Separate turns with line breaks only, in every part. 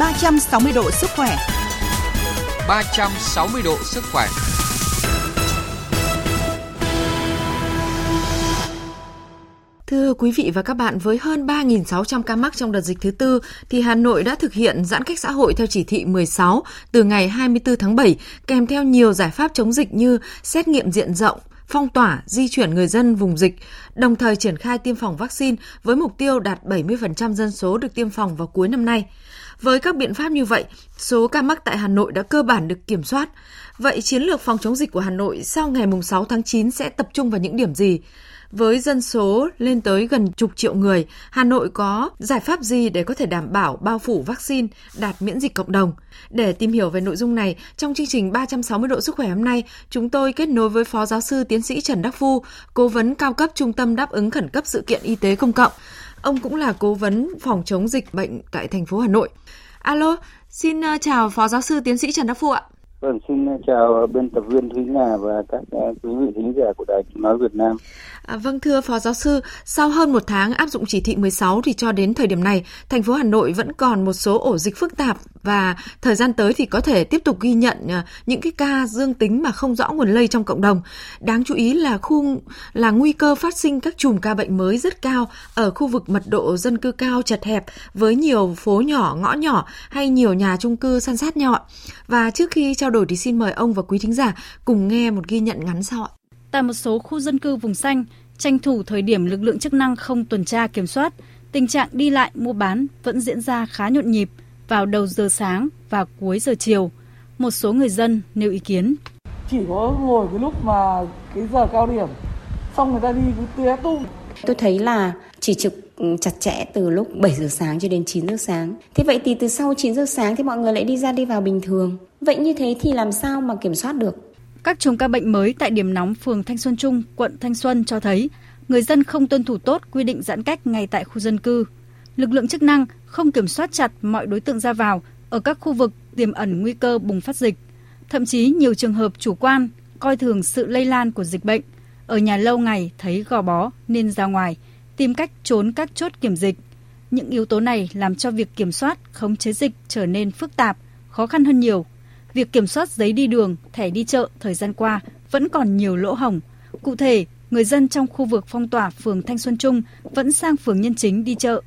360 độ sức khỏe.
360 độ sức khỏe.
Thưa quý vị và các bạn, với hơn 3.600 ca mắc trong đợt dịch thứ tư, thì Hà Nội đã thực hiện giãn cách xã hội theo chỉ thị 16 từ ngày 24 tháng 7, kèm theo nhiều giải pháp chống dịch như xét nghiệm diện rộng, phong tỏa, di chuyển người dân vùng dịch, đồng thời triển khai tiêm phòng vaccine với mục tiêu đạt 70% dân số được tiêm phòng vào cuối năm nay. Với các biện pháp như vậy, số ca mắc tại Hà Nội đã cơ bản được kiểm soát. Vậy chiến lược phòng chống dịch của Hà Nội sau ngày 6 tháng 9 sẽ tập trung vào những điểm gì? Với dân số lên tới gần chục triệu người, Hà Nội có giải pháp gì để có thể đảm bảo bao phủ vaccine, đạt miễn dịch cộng đồng? Để tìm hiểu về nội dung này, trong chương trình 360 độ sức khỏe hôm nay, chúng tôi kết nối với Phó Giáo sư Tiến sĩ Trần Đắc Phu, Cố vấn cao cấp Trung tâm đáp ứng khẩn cấp sự kiện y tế công cộng. Ông cũng là cố vấn phòng chống dịch bệnh tại thành phố Hà Nội. Alo, xin ờ, chào Phó Giáo sư Tiến sĩ Trần Đắc Phu ạ.
Vâng, xin ờ, chào biên tập viên Thúy Nga và các ờ, quý vị thính giả của Đài Tiếng Nói Việt Nam.
À, vâng thưa Phó Giáo sư, sau hơn một tháng áp dụng chỉ thị 16 thì cho đến thời điểm này, thành phố Hà Nội vẫn còn một số ổ dịch phức tạp và thời gian tới thì có thể tiếp tục ghi nhận à, những cái ca dương tính mà không rõ nguồn lây trong cộng đồng. Đáng chú ý là khu là nguy cơ phát sinh các chùm ca bệnh mới rất cao ở khu vực mật độ dân cư cao chật hẹp với nhiều phố nhỏ, ngõ nhỏ hay nhiều nhà chung cư san sát nhau ạ. Và trước khi trao đổi thì xin mời ông và quý thính giả cùng nghe một ghi nhận ngắn sau ạ.
Tại một số khu dân cư vùng xanh, tranh thủ thời điểm lực lượng chức năng không tuần tra kiểm soát, tình trạng đi lại mua bán vẫn diễn ra khá nhộn nhịp vào đầu giờ sáng và cuối giờ chiều. Một số người dân nêu ý kiến.
Chỉ có ngồi cái lúc mà cái giờ cao điểm, xong người ta đi cứ té tung.
Tôi thấy là chỉ trực chặt chẽ từ lúc 7 giờ sáng cho đến 9 giờ sáng. Thế vậy thì từ sau 9 giờ sáng thì mọi người lại đi ra đi vào bình thường. Vậy như thế thì làm sao mà kiểm soát được?
Các chùm ca bệnh mới tại điểm nóng phường Thanh Xuân Trung, quận Thanh Xuân cho thấy người dân không tuân thủ tốt quy định giãn cách ngay tại khu dân cư. Lực lượng chức năng không kiểm soát chặt mọi đối tượng ra vào ở các khu vực tiềm ẩn nguy cơ bùng phát dịch. Thậm chí nhiều trường hợp chủ quan, coi thường sự lây lan của dịch bệnh. Ở nhà lâu ngày thấy gò bó nên ra ngoài, tìm cách trốn các chốt kiểm dịch. Những yếu tố này làm cho việc kiểm soát, khống chế dịch trở nên phức tạp, khó khăn hơn nhiều việc kiểm soát giấy đi đường, thẻ đi chợ thời gian qua vẫn còn nhiều lỗ hổng. Cụ thể, người dân trong khu vực phong tỏa phường Thanh Xuân Trung vẫn sang phường Nhân Chính đi chợ.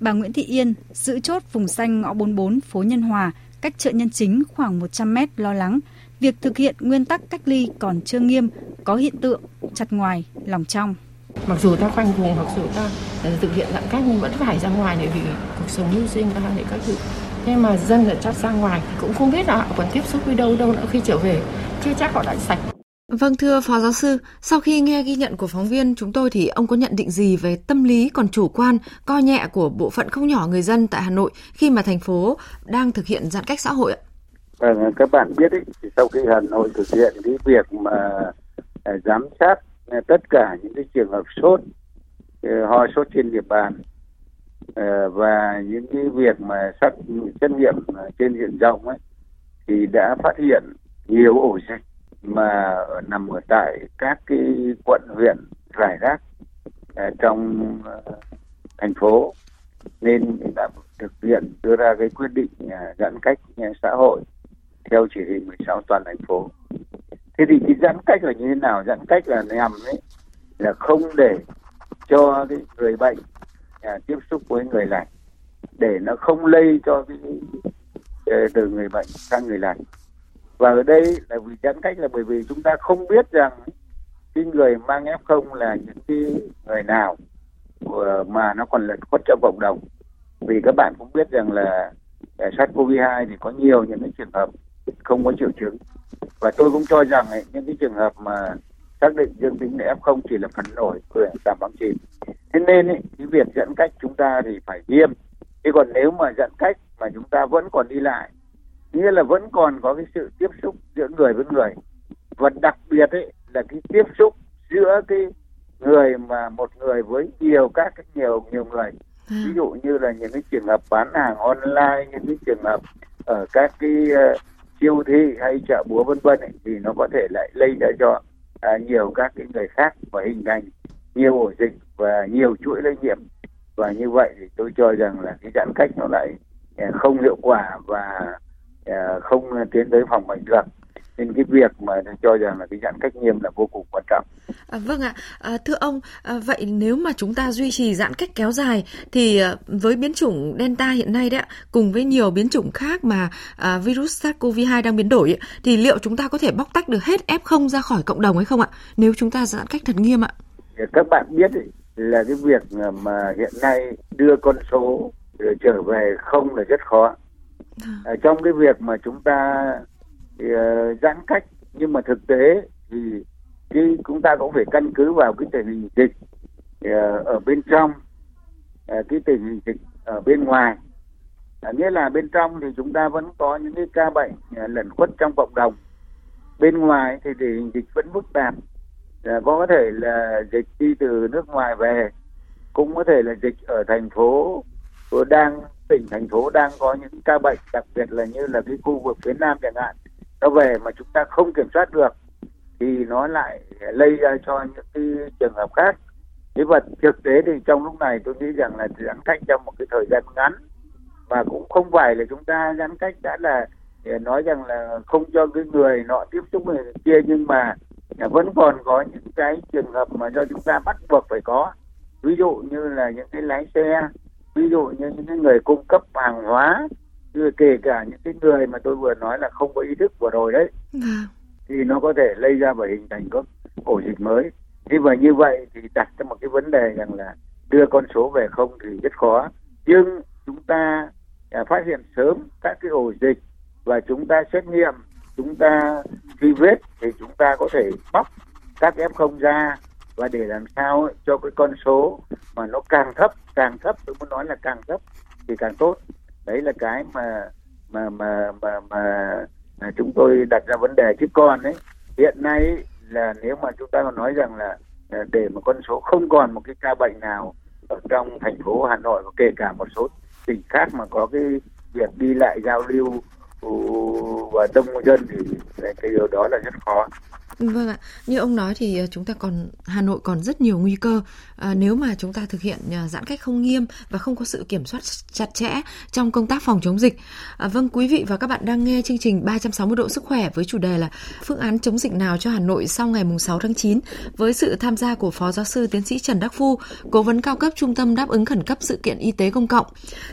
Bà Nguyễn Thị Yên giữ chốt vùng xanh ngõ 44 phố Nhân Hòa, cách chợ Nhân Chính khoảng 100 mét lo lắng. Việc thực hiện nguyên tắc cách ly còn chưa nghiêm, có hiện tượng chặt ngoài, lòng trong.
Mặc dù ta khoanh vùng, mặc dù ta ờ, thực hiện giãn cách nhưng vẫn phải ra ngoài để vì cuộc sống mưu sinh ta để các thứ nhưng mà dân ở chắc ra ngoài thì cũng không biết là họ còn tiếp xúc với đâu đâu nữa khi trở về chưa chắc họ đã sạch
Vâng thưa Phó Giáo sư, sau khi nghe ghi nhận của phóng viên chúng tôi thì ông có nhận định gì về tâm lý còn chủ quan, coi nhẹ của bộ phận không nhỏ người dân tại Hà Nội khi mà thành phố đang thực hiện giãn cách xã hội ạ?
Vâng, các bạn biết ấy, thì sau khi Hà Nội thực hiện cái việc mà à, giám sát à, tất cả những cái trường hợp sốt, ờ, ho sốt trên địa bàn Ờ, và những cái việc mà xét xét nghiệm trên diện rộng ấy, thì đã phát hiện nhiều ổ dịch mà nằm ở tại các cái quận, huyện rải rác ờ, trong ờ, thành phố nên đã thực hiện đưa ra cái quyết định giãn cách xã hội theo chỉ thị 16 toàn thành phố. Thế thì cái giãn cách là như thế nào? Giãn cách là nhằm ấy, là không để cho cái người bệnh à, tiếp xúc với người lành để nó không lây cho cái ờ, từ người bệnh sang người lành. Và ở đây là vì giãn cách là bởi vì chúng ta không biết rằng cái người mang f0 là những cái người nào mà nó còn lẩn khuất trong cộng đồng. Vì các bạn cũng biết rằng là ờ, sars cov 2 thì có nhiều những cái trường hợp không có triệu chứng. Và tôi cũng cho rằng ấy, những cái trường hợp mà xác định dương tính là f0 chỉ là phần nổi của giảm vaccine thế nên ấy, cái việc giãn cách chúng ta thì phải nghiêm. Thế còn nếu mà giãn cách mà chúng ta vẫn còn đi lại nghĩa là vẫn còn có cái sự tiếp xúc giữa người với người. Và đặc biệt ấy là cái tiếp xúc giữa cái người mà một người với nhiều các cái nhiều nhiều người. Ừ. ví dụ như là những cái trường hợp bán hàng online những cái trường hợp ở các cái uh, siêu thị hay chợ búa vân vân thì nó có thể lại lây ra cho à, nhiều các cái người khác và hình thành nhiều ổ dịch và nhiều chuỗi lây nhiễm. Và như vậy thì tôi cho rằng là cái giãn cách nó lại à, không hiệu quả và à, không tiến tới phòng bệnh được nên cái việc mà cho rằng là cái giãn cách nghiêm là vô cùng quan trọng.
À, vâng ạ, à, thưa ông, à, vậy nếu mà chúng ta duy trì giãn cách kéo dài thì à, với biến chủng Delta hiện nay đấy ạ, cùng với nhiều biến chủng khác mà à, virus SARS-CoV-2 đang biến đổi thì liệu chúng ta có thể bóc tách được hết F0 ra khỏi cộng đồng hay không ạ? Nếu chúng ta giãn cách thật nghiêm ạ.
Các bạn biết ấy, là cái việc mà hiện nay đưa con số trở về không là rất khó. Vâng. À, trong cái việc mà chúng ta uh, giãn cách. Nhưng mà thực tế thì cái chúng ta cũng phải căn cứ vào cái tình hình dịch uh, ở bên trong uh, cái tình hình dịch ở bên ngoài. À, nghĩa là bên trong thì chúng ta vẫn có những cái ca bệnh uh, lẩn khuất trong cộng đồng. Bên ngoài thì tình hình dịch vẫn phức tạp. Uh, có thể là dịch đi từ nước ngoài về cũng có thể là dịch ở thành phố đang tỉnh thành phố đang có những ca bệnh đặc biệt là như là cái khu vực phía nam chẳng hạn nó về mà chúng ta không kiểm soát được, thì nó lại lây ra cho những cái trường hợp khác. Thế và thực tế thì trong lúc này tôi nghĩ rằng là giãn cách trong một cái thời gian ngắn, và cũng không phải là chúng ta giãn cách đã là nói rằng là không cho cái người nọ tiếp xúc người kia, nhưng mà vẫn còn có những cái trường hợp mà do chúng ta bắt buộc phải có. Ví dụ như là những cái lái xe, ví dụ như những cái người cung cấp hàng hóa kể cả những cái người mà tôi vừa nói là không có ý thức vừa rồi đấy à. thì nó có thể lây ra và hình thành các ổ dịch mới. Thế và như vậy thì đặt ra một cái vấn đề rằng là đưa con số về không thì rất khó. Nhưng chúng ta à, phát hiện sớm các cái ổ dịch và chúng ta xét nghiệm chúng ta truy vết thì chúng ta có thể bóc các f không ra và để làm sao cho cái con số mà nó càng thấp càng thấp tôi muốn nói là càng thấp thì càng tốt đấy là cái mà mà mà mà mà, mà chúng tôi đặt ra vấn đề. Chứ còn ấy hiện nay là nếu mà chúng ta nói rằng là à, để mà con số không còn một cái ca bệnh nào ở trong thành phố Hà Nội và kể cả một số tỉnh khác mà có cái việc đi lại giao lưu và đông dân thì cái điều đó là rất khó.
Vâng ạ, như ông nói thì ờ, chúng ta còn Hà Nội còn rất nhiều nguy cơ à, nếu mà chúng ta thực hiện ờ, giãn cách không nghiêm và không có sự kiểm soát chặt chẽ trong công tác phòng chống dịch. À, vâng, quý vị và các bạn đang nghe chương trình 360 độ sức khỏe với chủ đề là phương án chống dịch nào cho Hà Nội sau ngày 6 tháng 9 với sự tham gia của Phó Giáo sư Tiến sĩ Trần Đắc Phu, cố vấn cao cấp Trung tâm đáp ứng khẩn cấp sự kiện y tế công cộng.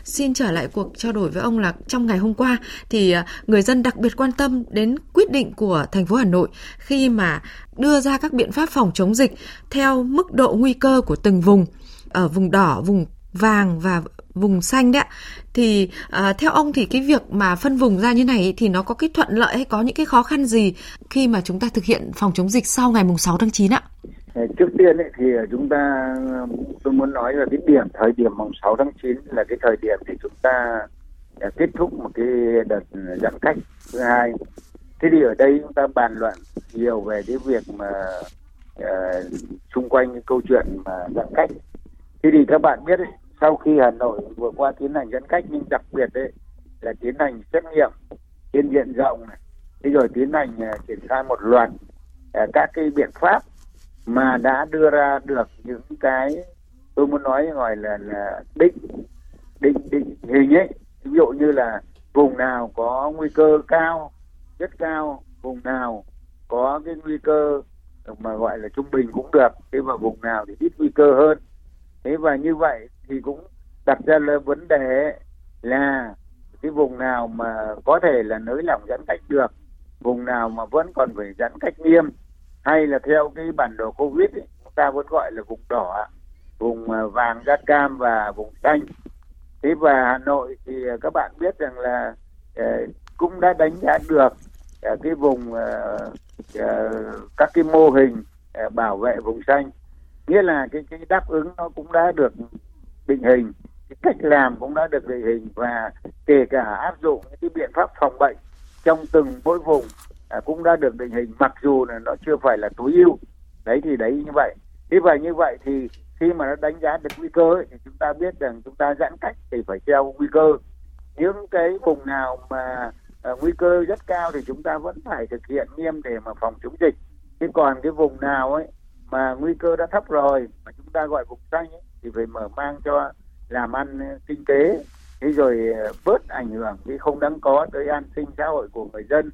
Xin trở lại cuộc trao đổi với ông là trong ngày hôm qua thì người dân đặc biệt quan tâm đến quyết định của thành phố Hà Nội khi mà đưa ra các biện pháp phòng chống dịch theo mức độ nguy cơ của từng vùng. Ở vùng đỏ, vùng vàng và vùng xanh đấy thì à, theo ông thì cái việc mà phân vùng ra như này thì nó có cái thuận lợi hay có những cái khó khăn gì khi mà chúng ta thực hiện phòng chống dịch sau ngày mùng 6 tháng 9 ạ?
Ờ, trước tiên ấy, thì ờ, chúng ta ờ, tôi muốn nói là cái điểm thời điểm mùng 6 tháng 9 là cái thời điểm thì chúng ta kết thúc một cái đợt giãn cách. Thứ hai thế thì ở đây chúng ta bàn luận nhiều về cái việc mà uh, xung quanh cái câu chuyện mà giãn cách. Thế thì các bạn biết ấy, sau khi Hà Nội vừa qua tiến hành giãn cách nhưng đặc biệt đấy là tiến hành xét nghiệm trên diện rộng này thế rồi tiến hành uh, triển khai một loạt uh, các cái biện pháp mà đã đưa ra được những cái tôi muốn nói gọi là là định định định hình ấy. Ví dụ như là vùng nào có nguy cơ cao rất cao vùng nào có cái nguy cơ mà gọi là trung bình cũng được thế và vùng nào thì ít nguy cơ hơn. Thế và như vậy thì cũng đặt ra là vấn đề là cái vùng nào mà có thể là nới lỏng giãn cách được vùng nào mà vẫn còn phải giãn cách nghiêm hay là theo cái bản đồ covid ấy, chúng ta vẫn gọi là vùng đỏ vùng à, vàng da cam và vùng xanh. Thế và hà nội thì à, các bạn biết rằng là à, cũng đã đánh giá được Ờ, cái vùng ờ, ờ, các cái mô hình bảo vệ vùng xanh. Nghĩa là cái cái đáp ứng nó cũng đã được định hình cái cách làm cũng đã được định hình và kể cả áp dụng những cái biện pháp phòng bệnh trong từng mỗi vùng à, cũng đã được định hình mặc dù là nó chưa phải là tối ưu. Đấy thì đấy như vậy. Thế và như vậy thì khi mà nó đánh giá được nguy cơ ấy, thì chúng ta biết rằng chúng ta giãn cách thì phải theo nguy cơ. Những cái vùng nào mà Ờ, nguy cơ rất cao thì chúng ta vẫn phải thực hiện nghiêm để mà phòng chống dịch. Thế còn cái vùng nào ấy mà nguy cơ đã thấp rồi mà chúng ta gọi vùng xanh ấy, thì phải mở mang cho làm ăn ờ, kinh tế. Thế rồi ờ, bớt ảnh hưởng cái không đáng có tới an sinh xã hội của người dân.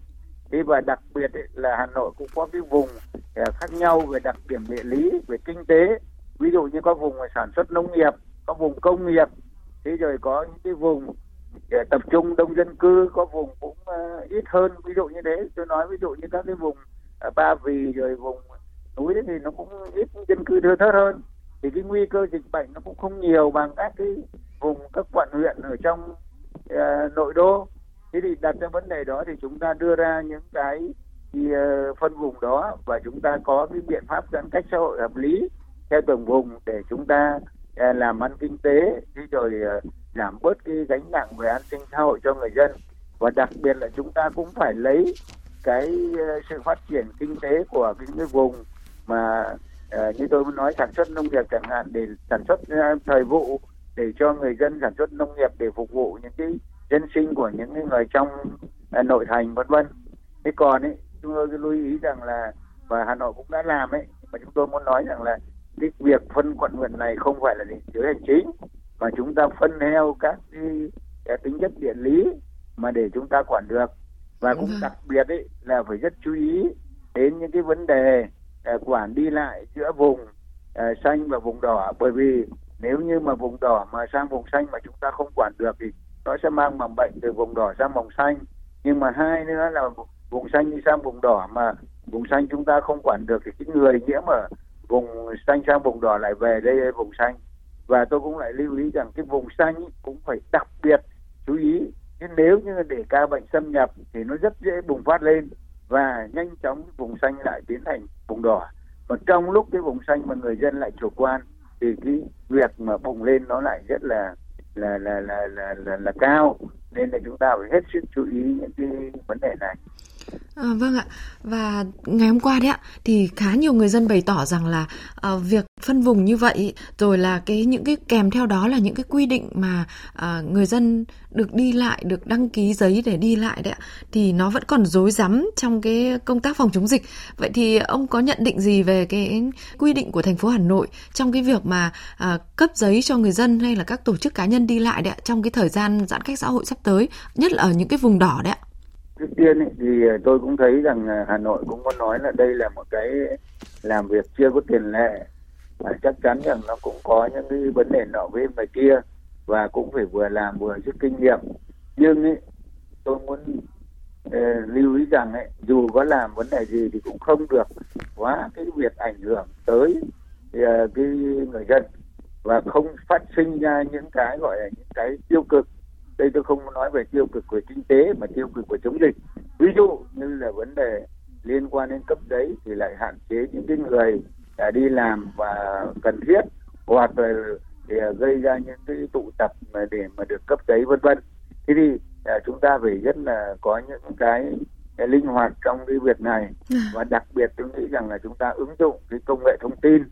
Thế và đặc biệt ấy, là Hà Nội cũng có cái vùng khác nhau về đặc điểm địa lý về kinh tế. Ví dụ như có vùng sản xuất nông nghiệp có vùng công nghiệp. Thế rồi có những cái vùng để tập trung đông dân cư có vùng cũng uh, ít hơn ví dụ như thế. Tôi nói ví dụ như các cái vùng uh, ba vì rồi vùng núi thì nó cũng ít dân cư thưa thớt hơn. Thì cái nguy cơ dịch bệnh nó cũng không nhiều bằng các cái vùng các quận huyện ở trong uh, nội đô. Thế thì đặt ra vấn đề đó thì chúng ta đưa ra những cái thì, uh, phân vùng đó và chúng ta có cái biện pháp giãn cách xã hội hợp lý theo từng vùng để chúng ta uh, làm ăn kinh tế thì rồi uh, giảm bớt cái gánh nặng về an sinh xã hội cho người dân. Và đặc biệt là chúng ta cũng phải lấy cái ờ, sự phát triển kinh tế của những cái vùng mà uh, như tôi nói sản xuất nông nghiệp chẳng hạn để sản xuất ờ, thời vụ để cho người dân sản xuất nông nghiệp để phục vụ những cái dân sinh của những cái người trong uh, nội thành vân vân. Thế còn ấy chúng tôi lưu ý rằng là và Hà Nội cũng đã làm ấy mà chúng tôi muốn nói rằng là cái việc phân quận huyện này không phải là để chứa hành chính mà chúng ta phân theo các cái, cái tính chất địa lý mà để chúng ta quản được. Và cũng đặc biệt ấy là phải rất chú ý đến những cái vấn đề uh, quản đi lại giữa vùng uh, xanh và vùng đỏ. Bởi vì nếu như mà vùng đỏ mà sang vùng xanh mà chúng ta không quản được thì nó sẽ mang mầm bệnh từ vùng đỏ sang vùng xanh. Nhưng mà hai nữa là vùng xanh đi sang vùng đỏ mà vùng xanh chúng ta không quản được thì cái người nhiễm ở vùng xanh sang vùng đỏ lại về đây vùng xanh và tôi cũng lại lưu ý rằng cái vùng xanh cũng phải đặc biệt chú ý. Chứ nếu như để ca bệnh xâm nhập thì nó rất dễ bùng phát lên và nhanh chóng vùng xanh lại biến thành vùng đỏ. Và trong lúc cái vùng xanh mà người dân lại chủ quan thì cái việc mà bùng lên nó lại rất là là là là là là, là cao. Nên là chúng ta phải hết sức chú ý những cái vấn đề này.
À, vâng ạ. Và ngày hôm qua đấy ạ thì khá nhiều người dân bày tỏ rằng là à, việc phân vùng như vậy rồi là cái những cái kèm theo đó là những cái quy định mà à, người dân được đi lại được đăng ký giấy để đi lại đấy ạ thì nó vẫn còn rối rắm trong cái công tác phòng chống dịch. Vậy thì ông có nhận định gì về cái quy định của thành phố Hà Nội trong cái việc mà à, cấp giấy cho người dân hay là các tổ chức cá nhân đi lại đấy ạ trong cái thời gian giãn cách xã hội sắp tới nhất là ở những cái vùng đỏ đấy ạ?
Trước tiên ấy, thì ờ, tôi cũng thấy rằng ờ, Hà Nội cũng có nói là đây là một cái làm việc chưa có tiền lệ. Và chắc chắn rằng nó cũng có những cái vấn đề nọ với ngoài kia và cũng phải vừa làm vừa rút kinh nghiệm. Nhưng ấy, tôi muốn uh, lưu ý rằng ấy, dù có làm vấn đề gì thì cũng không được quá cái việc ảnh hưởng tới uh, cái người dân và không phát sinh ra những cái gọi là những cái tiêu cực đây tôi không nói về tiêu cực của kinh tế mà tiêu cực của chống dịch. Ví dụ như là vấn đề liên quan đến cấp giấy thì lại hạn chế những cái người đã đi làm và cần thiết hoặc là để gây ra những cái tụ tập mà để mà được cấp giấy vân vân. Thế thì à, chúng ta phải rất là có những cái, cái linh hoạt trong cái việc này. Và đặc biệt tôi nghĩ rằng là chúng ta ứng dụng cái công nghệ thông tin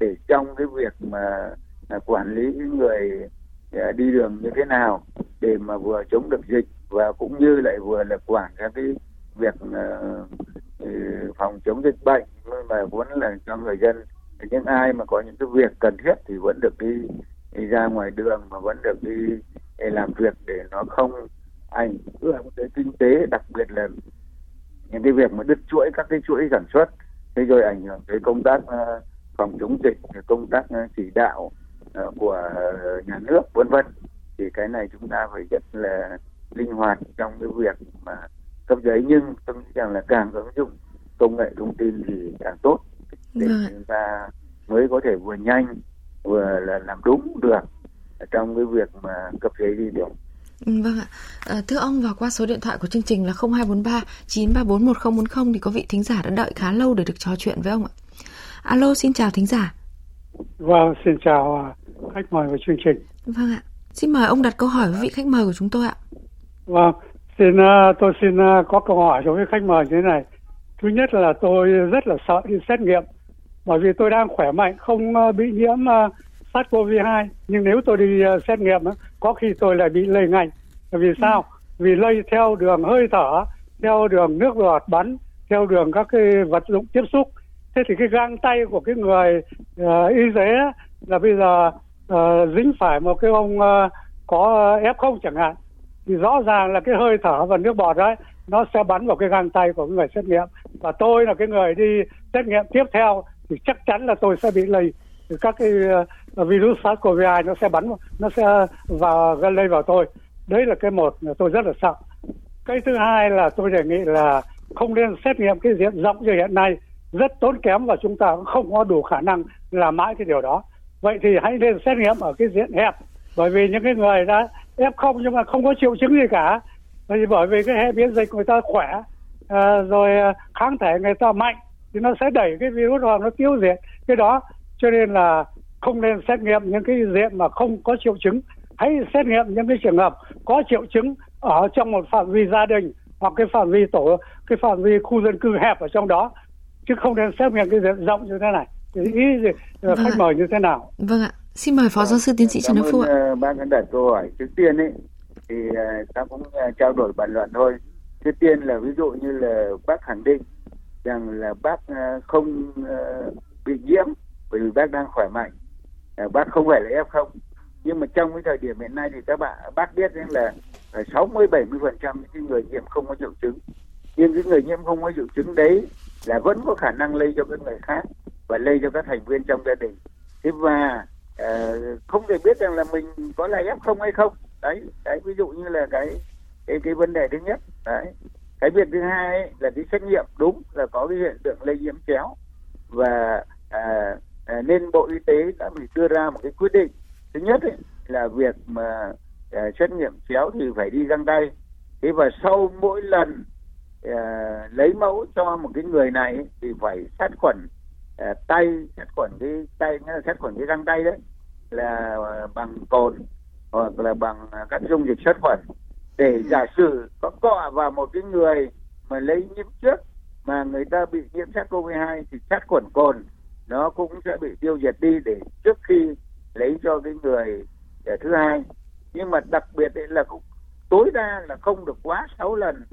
để trong cái việc mà à, quản lý người à, Ờ, đi đường như thế nào để mà vừa chống được dịch và cũng như lại vừa là quản các cái việc ờ, ừ, phòng chống dịch bệnh mà muốn là cho người dân. Những ai mà có những cái việc cần thiết thì vẫn được đi, đi ra ngoài đường mà vẫn được đi để làm việc để nó không ảnh hưởng tới kinh tế đặc biệt là những cái việc mà đứt chuỗi các cái chuỗi sản xuất thế rồi ảnh hưởng tới công tác ờ, phòng chống dịch công tác chỉ đạo của nhà nước vân vân thì cái này chúng ta phải rất là linh hoạt trong cái việc mà cấp giấy nhưng tôi nghĩ rằng là càng ứng dụng công nghệ thông tin thì càng tốt để vâng. chúng ta mới có thể vừa nhanh vừa là làm đúng được trong cái việc mà cấp giấy đi đường.
Ừ, vâng ạ. À, thưa ông và qua số điện thoại của chương trình là 0243 934 1040 thì có vị thính giả đã đợi khá lâu để được trò chuyện với ông ạ. Alo, xin chào thính giả.
Vâng, xin chào à, khách mời của chương trình.
Vâng ạ. Xin mời ông đặt câu hỏi với vị khách mời của chúng tôi ạ.
Vâng, xin uh, tôi xin uh, có câu hỏi đối với khách mời như thế này. Thứ nhất là tôi rất là sợ đi xét nghiệm bởi vì tôi đang khỏe mạnh không uh, bị nhiễm uh, SARS-CoV-2 nhưng nếu tôi đi xét nghiệm có khi tôi lại bị lây ngay. Vì sao? Ừ. Vì lây theo đường hơi thở, theo đường nước bọt bắn, theo đường các cái vật dụng tiếp xúc. Thế thì cái găng tay của cái người uh, y tế là bây giờ uh, dính phải một cái ông uh, có ờ, F0 chẳng hạn thì rõ ràng là cái hơi thở và nước bọt đấy nó sẽ bắn vào cái găng tay của người xét nghiệm. Và tôi là cái người đi xét nghiệm tiếp theo thì chắc chắn là tôi sẽ bị lây. Các cái uh, virus SARS-CoV-2 nó sẽ bắn nó sẽ vào lây vào tôi. Đấy là cái một là tôi rất là sợ. Cái thứ hai là tôi đề nghị là không nên xét nghiệm cái diện rộng như hiện nay. Rất tốn kém và chúng ta cũng không có đủ khả năng làm mãi cái điều đó vậy thì hãy nên xét nghiệm ở cái diện hẹp bởi vì những cái người đã f không nhưng mà không có triệu chứng gì cả. Bởi vì bởi vì cái hệ miễn dịch người ta khỏe à, rồi à, kháng thể người ta mạnh thì nó sẽ đẩy cái virus vào nó tiêu diệt. Cái đó cho nên là không nên xét nghiệm những cái diện mà không có triệu chứng. Hãy xét nghiệm những cái trường hợp có triệu chứng ở trong một phạm vi gia đình hoặc cái phạm vi tổ cái phạm vi khu dân cư hẹp ở trong đó chứ không nên xét nghiệm cái diện rộng như thế này ý vâng khách mời như thế nào?
Vâng ạ. Xin mời phó giáo sư tiến sĩ trần đức phúc ạ.
ờ, ban khán đặt câu hỏi. Trước tiên ấy thì ờ, ta cũng ờ, trao đổi bàn luận thôi. Trước tiên là ví dụ như là bác khẳng định rằng là bác không bị nhiễm bởi vì bác đang khỏe mạnh. Bác không phải là f không. Nhưng mà trong cái thời điểm hiện nay thì các bạn bác biết rằng là 60 70 phần trăm những người nhiễm không có triệu chứng. Nhưng cái người nhiễm không có triệu chứng đấy là vẫn có khả năng lây cho các người khác và lây cho các thành viên trong gia đình. Thế và uh, không thể biết rằng là mình có là f không hay không. Đấy đấy ví dụ như là cái cái cái vấn đề thứ nhất đấy. Cái việc thứ hai ấy, là cái xét nghiệm đúng là có cái hiện tượng lây nhiễm chéo. Và à, à, nên bộ y tế đã phải đưa ra một cái quyết định. Thứ nhất ấy, là việc mà à, xét nghiệm chéo thì phải đi găng tay. Thế và sau mỗi lần à, lấy mẫu cho một cái người này thì phải sát khuẩn à, tay sát khuẩn cái tay sát khuẩn cái găng tay đấy là bằng cồn hoặc là bằng các dung dịch sát khuẩn để giả sử có cọ vào một cái người mà lấy nhiễm trước mà người ta bị nhiễm SARS-CoV-2 thì sát khuẩn cồn nó cũng sẽ bị tiêu diệt đi để trước khi lấy cho cái người thứ hai. Nhưng mà đặc biệt là cũng tối đa là không được quá 6 lần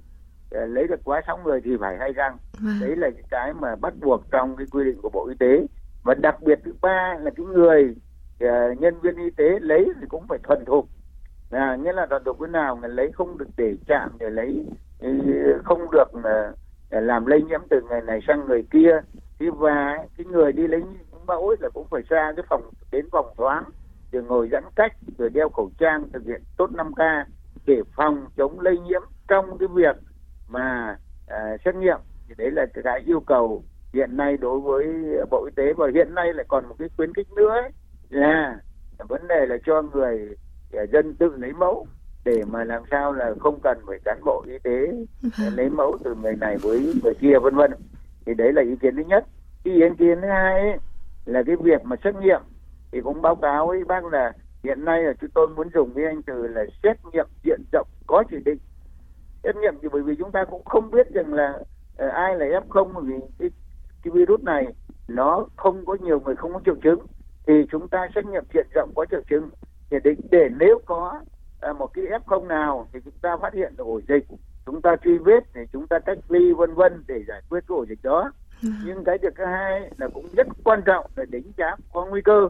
lấy được quá 6 người thì phải hay răng. Vâng. đấy là cái mà bắt buộc trong cái quy định của bộ y tế. Và đặc biệt thứ ba là cái người uh, nhân viên y tế lấy thì cũng phải thuần thục. À, nghĩa là thuần thục cái nào người lấy không được để chạm để lấy không được uh, làm lây nhiễm từ người này sang người kia. Thì và cái người đi lấy mẫu là cũng phải ra cái phòng đến phòng thoáng rồi ngồi giãn cách rồi đeo khẩu trang thực hiện tốt 5 k để phòng chống lây nhiễm trong cái việc mà à, xét nghiệm thì đấy là cái yêu cầu hiện nay đối với bộ y tế. Và hiện nay lại còn một cái khuyến khích nữa ấy, là vấn đề là cho người à, dân tự lấy mẫu để mà làm sao là không cần phải cán bộ y tế vâng. lấy mẫu từ người này với người kia vân vân. Thì đấy là ý kiến thứ nhất. Ý kiến thứ hai ấy, là cái việc mà xét nghiệm thì cũng báo cáo với bác là hiện nay là chúng tôi muốn dùng với anh từ là xét nghiệm diện rộng có chỉ định xét nghiệm thì bởi vì chúng ta cũng không biết rằng là uh, ai là f không vì cái, cái virus này nó không có nhiều người không có triệu chứng. Thì chúng ta xét nghiệm diện rộng có triệu chứng. Để để, để nếu có uh, một cái f không nào thì chúng ta phát hiện được ổ dịch. Chúng ta truy vết để chúng ta cách ly vân vân để giải quyết cái ổ dịch đó. Ừ. nhưng cái việc thứ hai là cũng rất quan trọng để đánh giá có nguy cơ.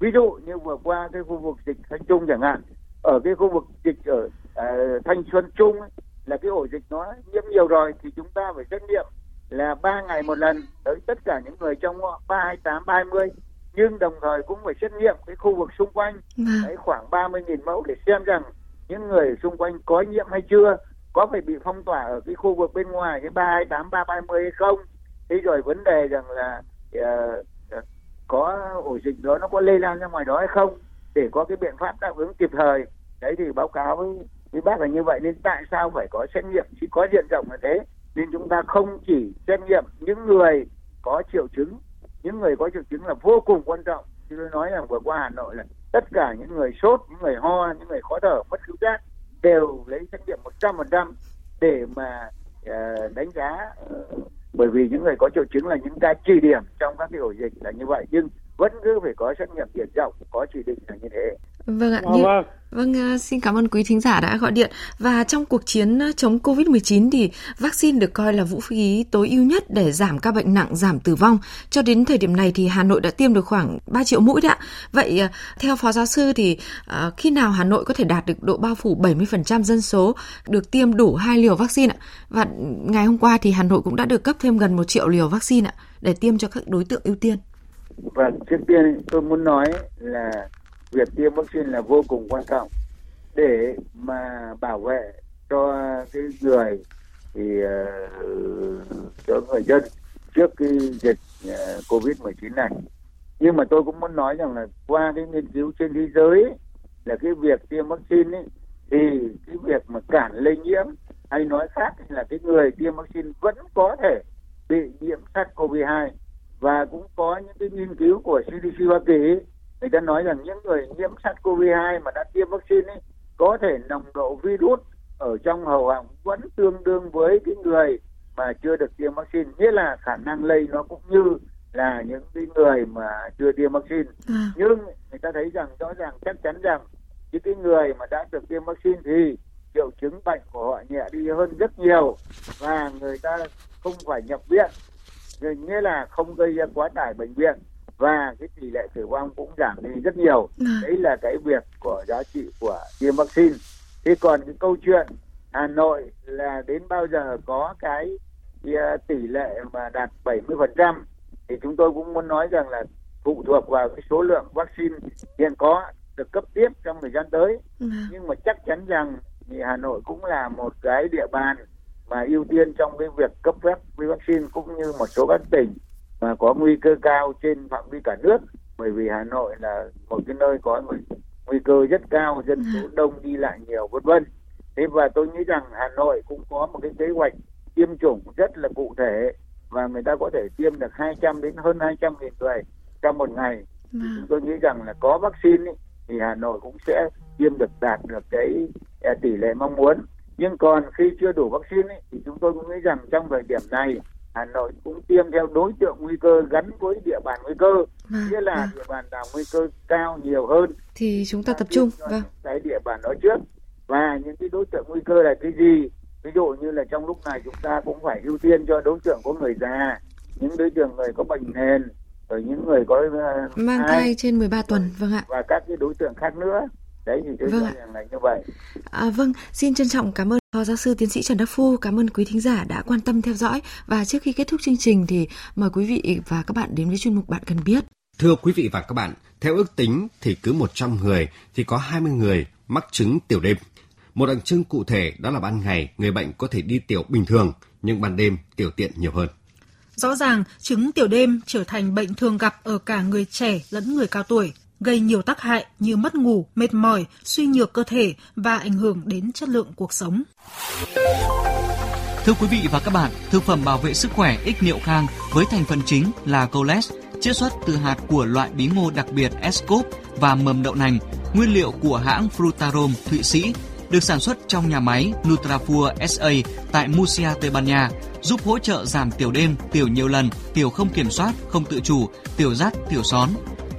Ví dụ như vừa qua cái khu vực dịch thanh trung chẳng hạn ở cái khu vực dịch ở uh, thanh xuân trung ấy, là cái ổ dịch nó nhiễm nhiều rồi thì chúng ta phải xét nghiệm là ba ngày một lần tới tất cả những người trong ba hai tám ba mươi. Nhưng đồng thời cũng phải xét nghiệm cái khu vực xung quanh. Vâng. đấy khoảng 30.000 mẫu để xem rằng những người xung quanh có nhiễm hay chưa có phải bị phong tỏa ở cái khu vực bên ngoài cái ba hai tám ba ba mươi hay không. Thế rồi vấn đề rằng là uh, có ổ dịch đó nó có lây lan ra ngoài đó hay không để có cái biện pháp đáp ứng kịp thời. Đấy thì báo cáo với thì bác là như vậy nên tại sao phải có xét nghiệm? Chỉ có diện rộng là thế. Nên chúng ta không chỉ xét nghiệm những người có triệu chứng. Những người có triệu chứng là vô cùng quan trọng. Như tôi nói rằng vừa qua hà nội là tất cả những người sốt những người ho những người khó thở mất khứu giác đều lấy xét nghiệm một trăm phần trăm để mà uh, đánh giá uh, bởi vì những người có triệu chứng là những cái chỉ điểm trong các cái ổ dịch là như vậy. Nhưng vẫn cứ phải có xét nghiệm diện rộng có chỉ định là như thế.
Vâng ạ. Như... Vâng. Vâng, à, xin cảm ơn quý thính giả đã gọi điện. Và trong cuộc chiến à, chống Covid-19 thì vaccine được coi là vũ khí tối ưu nhất để giảm ca bệnh nặng, giảm tử vong. Cho đến thời điểm này thì Hà Nội đã tiêm được khoảng 3 triệu mũi đấy ạ. Vậy à, theo Phó Giáo sư thì khi nào Hà Nội có thể đạt được độ bao phủ 70% dân số được tiêm đủ hai liều vaccine ạ? Và ngày hôm qua thì Hà Nội cũng đã được cấp thêm gần 1 triệu liều vaccine ạ để tiêm cho các đối tượng ưu tiên.
Vâng, trước tiên tôi muốn nói là việc tiêm vaccine là vô cùng quan trọng. Để mà bảo vệ cho cái người thì uh, cho người dân trước cái dịch uh, covid 19 này. Nhưng mà tôi cũng muốn nói rằng là qua cái nghiên cứu trên thế giới là cái việc tiêm vaccine ấy, thì cái việc mà cản lây nhiễm hay nói khác là cái người tiêm vaccine vẫn có thể bị nhiễm SARS-CoV-2 và cũng có những cái nghiên cứu của CDC Hoa Kỳ người ta nói rằng những người nhiễm SARS-CoV-2 mà đã tiêm vaccine ấy, có thể nồng độ virus ở trong hầu họng vẫn tương đương với cái người mà chưa được tiêm vaccine. Nghĩa là khả năng lây nó cũng như là những cái người mà chưa tiêm vaccine. À. nhưng người ta thấy rằng rõ ràng chắc chắn rằng những cái người mà đã được tiêm vaccine thì triệu chứng bệnh của họ nhẹ đi hơn rất nhiều và người ta không phải nhập viện. Nghĩa là không gây ra quá tải bệnh viện và cái tỷ lệ tử vong cũng giảm đi rất nhiều à. đấy là cái việc của giá trị của tiêm vaccine thế còn cái câu chuyện Hà Nội là đến bao giờ có cái, uh, tỷ lệ mà đạt 70% thì chúng tôi cũng muốn nói rằng là phụ thuộc vào cái số lượng vaccine hiện có được cấp tiếp trong thời gian tới à. nhưng mà chắc chắn rằng thì Hà Nội cũng là một cái địa bàn mà ưu tiên trong cái việc cấp phép vaccine cũng như một số các tỉnh mà có nguy cơ cao trên phạm vi cả nước bởi vì Hà Nội là một cái nơi có một nguy cơ rất cao dân số ừ. đông đi lại nhiều vân vân thế và tôi nghĩ rằng Hà Nội cũng có một cái kế hoạch tiêm chủng rất là cụ thể và người ta có thể tiêm được 200 đến hơn 200 nghìn người trong một ngày thì vâng. chúng tôi nghĩ rằng là có vaccine ý, thì Hà Nội cũng sẽ tiêm được đạt được cái à, tỷ lệ mong muốn nhưng còn khi chưa đủ vaccine ý, thì chúng tôi cũng nghĩ rằng trong thời điểm này Hà Nội cũng tiêm theo đối tượng nguy cơ gắn với địa bàn nguy cơ, à, nghĩa là à. địa bàn nào nguy cơ cao nhiều hơn.
Thì chúng ta tập trung
vâng. cái địa bàn đó trước. Và những cái đối tượng nguy cơ là cái gì? Ví dụ như là trong lúc này chúng ta cũng phải ưu tiên cho đối tượng có người già những đối tượng người có bệnh nền rồi những người có
uh, mang thai. trên 13 tuần vâng ạ.
Và các cái đối tượng khác nữa đấy thì tôi vâng rằng là như vậy.
À, vâng xin trân trọng cảm ơn phó giáo sư tiến sĩ trần đắc phu cảm ơn quý thính giả đã quan tâm theo dõi. Và trước khi kết thúc chương trình thì mời quý vị và các bạn đến với chuyên mục bạn cần biết.
Thưa quý vị và các bạn theo ước tính thì cứ 100 người thì có 20 người mắc chứng tiểu đêm. Một đặc trưng cụ thể đó là ban ngày người bệnh có thể đi tiểu bình thường nhưng ban đêm tiểu tiện nhiều hơn.
Rõ ràng, chứng tiểu đêm trở thành bệnh thường gặp ở cả người trẻ lẫn người cao tuổi gây nhiều tác hại như mất ngủ, mệt mỏi, suy nhược cơ thể và ảnh hưởng đến chất lượng cuộc sống.
Thưa quý vị và các bạn, thực phẩm bảo vệ sức khỏe ích niệu khang với thành phần chính là coles, chiết xuất từ hạt của loại bí ngô đặc biệt Escop và mầm đậu nành, nguyên liệu của hãng Frutarom Thụy Sĩ, được sản xuất trong nhà máy Nutrafur SA tại Murcia, Tây Ban Nha, giúp hỗ trợ giảm tiểu đêm, tiểu nhiều lần, tiểu không kiểm soát, không tự chủ, tiểu rắt, tiểu són,